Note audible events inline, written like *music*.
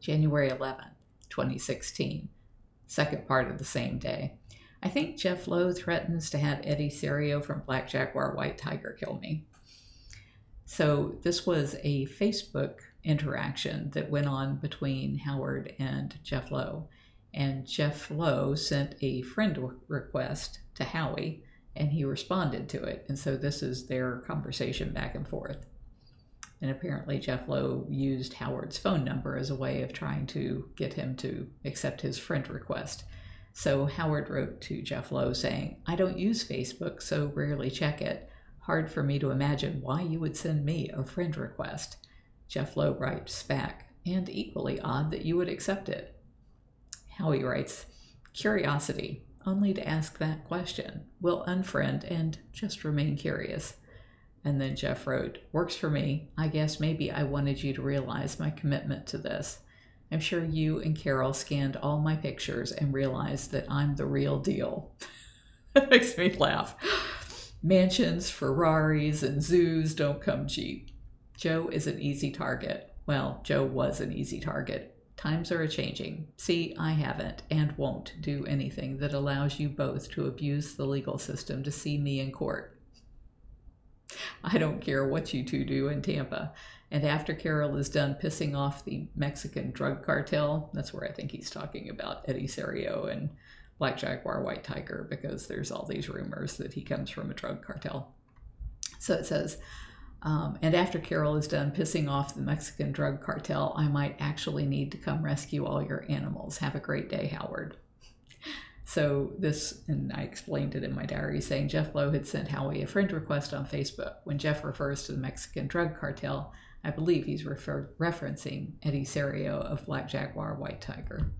January 11, 2016, second part of the same day. I think Jeff Lowe threatens to have Eddie Serio from Black Jaguar White Tiger kill me. So this was a Facebook interaction that went on between Howard and Jeff Lowe. And Jeff Lowe sent a friend request to Howie and he responded to it. And so this is their conversation back and forth. And apparently, Jeff Lowe used Howard's phone number as a way of trying to get him to accept his friend request. So Howard wrote to Jeff Lowe saying, I don't use Facebook, so rarely check it. Hard for me to imagine why you would send me a friend request. Jeff Lowe writes back, and equally odd that you would accept it. Howie writes, Curiosity, only to ask that question. Will unfriend and just remain curious. And then Jeff wrote, Works for me. I guess maybe I wanted you to realize my commitment to this. I'm sure you and Carole scanned all my pictures and realized that I'm the real deal. *laughs* that makes me laugh. Mansions, Ferraris, and zoos don't come cheap. Joe is an easy target. Well, Joe was an easy target. Times are a changing. See, I haven't and won't do anything that allows you both to abuse the legal system to see me in court. I don't care what you two do in Tampa. And after Carole is done pissing off the Mexican drug cartel, that's where I think he's talking about Eddie Serio and Black Jaguar White Tiger, because there's all these rumors that he comes from a drug cartel. So it says, um, and after Carole is done pissing off the Mexican drug cartel, I might actually need to come rescue all your animals. Have a great day, Howard. So this, and I explained it in my diary, saying Jeff Lowe had sent Howie a friend request on Facebook. When Jeff refers to the Mexican drug cartel, I believe he's refer- referencing Eddie Serio of Black Jaguar White Tiger.